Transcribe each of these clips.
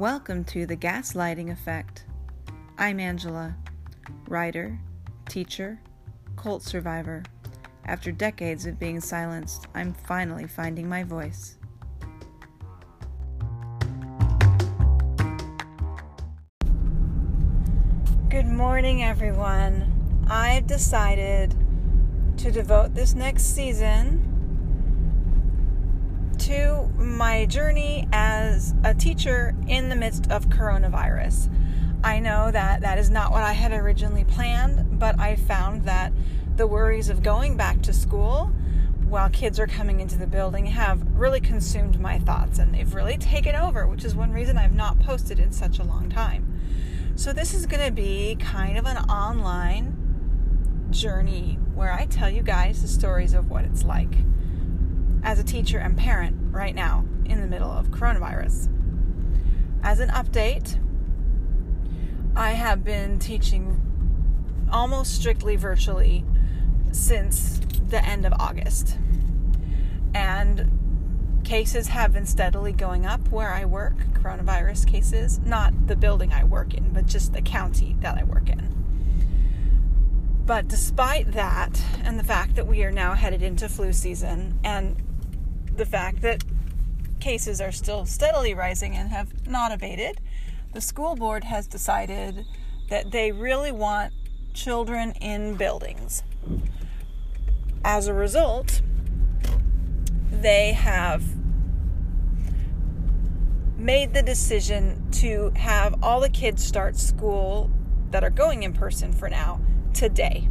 Welcome to The Gaslighting Effect. I'm Angela, writer, teacher, cult survivor. After decades of being silenced, I'm finally finding my voice. Good morning, everyone. I've decided to devote this next season to my journey as a teacher in the midst of coronavirus. I know that that is not what I had originally planned, but I found that the worries of going back to school while kids are coming into the building have really consumed my thoughts and they've really taken over, which is one reason I've not posted in such a long time. So, this is going to be kind of an online journey where I tell you guys the stories of what it's like as a teacher and parent right now in the middle of coronavirus. As an update, I have been teaching almost strictly virtually since the end of August. And cases have been steadily going up where I work, coronavirus cases, not the building I work in, but just the county that I work in. But despite that, and the fact that we are now headed into flu season, and the fact that cases are still steadily rising and have not abated, the school board has decided that they really want children in buildings. As a result, they have made the decision to have all the kids start school that are going in person for now today.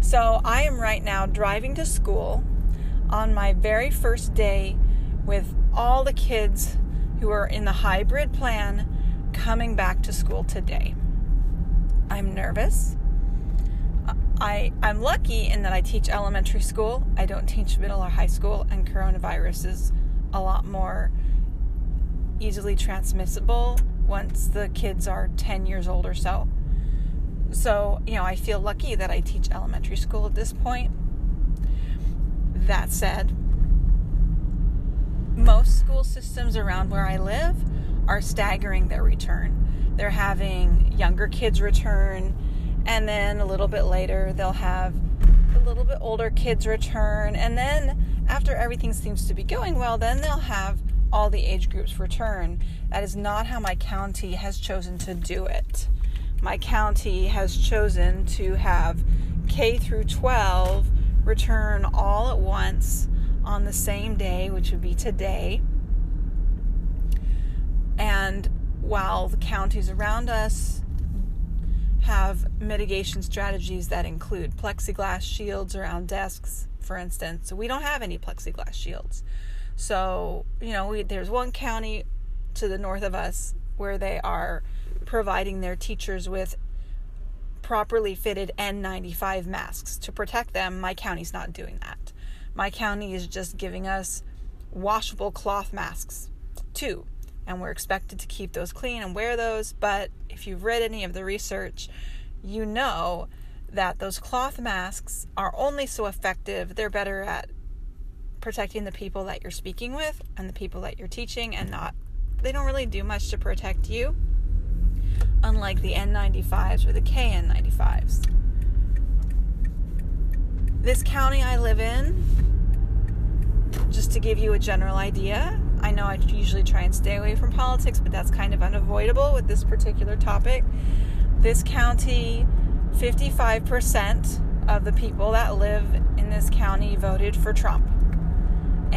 So I am right now driving to school on my very first day with all the kids who are in the hybrid plan coming back to school today. I'm nervous. I, I'm lucky in that I teach elementary school. I don't teach middle or high school, and coronavirus is a lot more easily transmissible once the kids are 10 years old or so. So, you know, I feel lucky that I teach elementary school at this point. That said, most school systems around where I live are staggering their return. They're having younger kids return, and then a little bit later, they'll have a little bit older kids return, and then after everything seems to be going well, then they'll have all the age groups return. That is not how my county has chosen to do it. My county has chosen to have K through 12 return all at once on the same day, which would be today. And while the counties around us have mitigation strategies that include plexiglass shields around desks, for instance, we don't have any plexiglass shields. So, you know, we, there's one county to the north of us where they are providing their teachers with properly fitted N95 masks to protect them. My county's not doing that. My county is just giving us washable cloth masks too. And we're expected to keep those clean and wear those. But if you've read any of the research, you know that those cloth masks are only so effective. They're better at protecting the people that you're speaking with and the people that you're teaching, and not, they don't really do much to protect you unlike the N95s or the KN95s. This county I live in, just to give you a general idea, I know I usually try and stay away from politics, but that's kind of unavoidable with this particular topic. This county, 55% of the people that live in this county voted for Trump.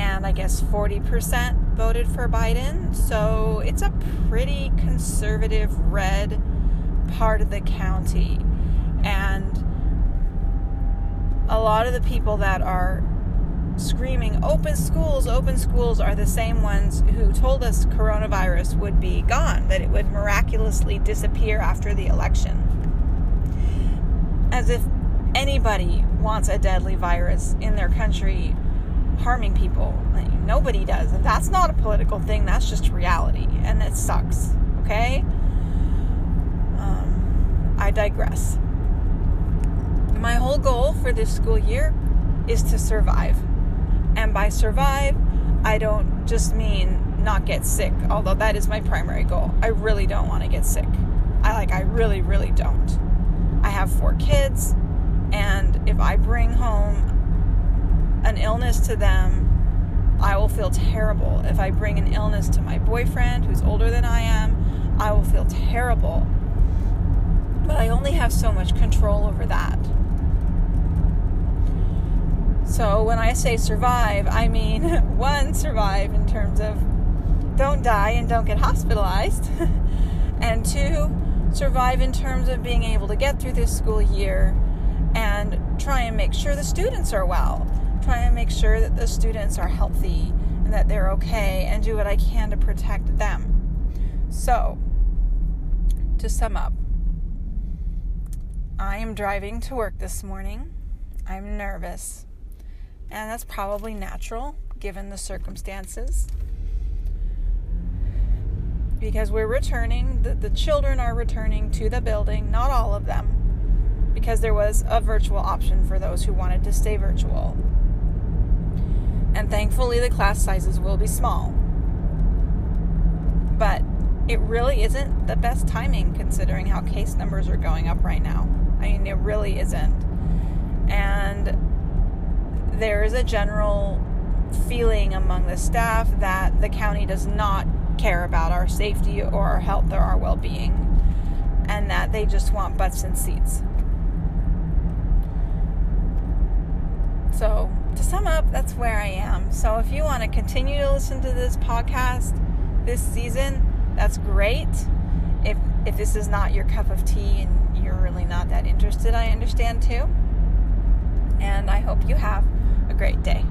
And I guess 40% voted for Biden. So it's a pretty conservative red part of the county. And a lot of the people that are screaming, open schools, open schools, are the same ones who told us coronavirus would be gone, that it would miraculously disappear after the election. As if anybody wants a deadly virus in their country harming people. Like, nobody does. And that's not a political thing, that's just reality. And it sucks. Okay? Um, I digress. My whole goal for this school year is to survive. And by survive, I don't just mean not get sick, although that is my primary goal. I really don't want to get sick. I like I really really don't. I have four kids and if I bring home an illness to them, I will feel terrible. If I bring an illness to my boyfriend who's older than I am, I will feel terrible. But I only have so much control over that. So when I say survive, I mean one, survive in terms of don't die and don't get hospitalized, and two, survive in terms of being able to get through this school year and try and make sure the students are well, try and make sure that the students are healthy and that they're okay, and do what I can to protect them. So, to sum up, I am driving to work this morning. I'm nervous, and that's probably natural given the circumstances. Because we're returning, the, the children are returning to the building, not all of them because there was a virtual option for those who wanted to stay virtual. And thankfully, the class sizes will be small. But it really isn't the best timing considering how case numbers are going up right now. I mean, it really isn't. And there is a general feeling among the staff that the county does not care about our safety or our health or our well being, and that they just want butts and seats. So, to sum up, that's where I am. So, if you want to continue to listen to this podcast this season, that's great. If if this is not your cup of tea and you're really not that interested, I understand too. And I hope you have a great day.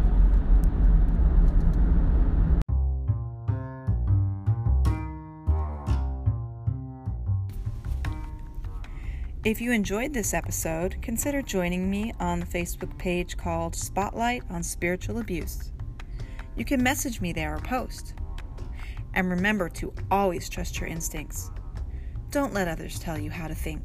If you enjoyed this episode, consider joining me on the Facebook page called Spotlight on Spiritual Abuse. You can message me there or post. And remember to always trust your instincts. Don't let others tell you how to think.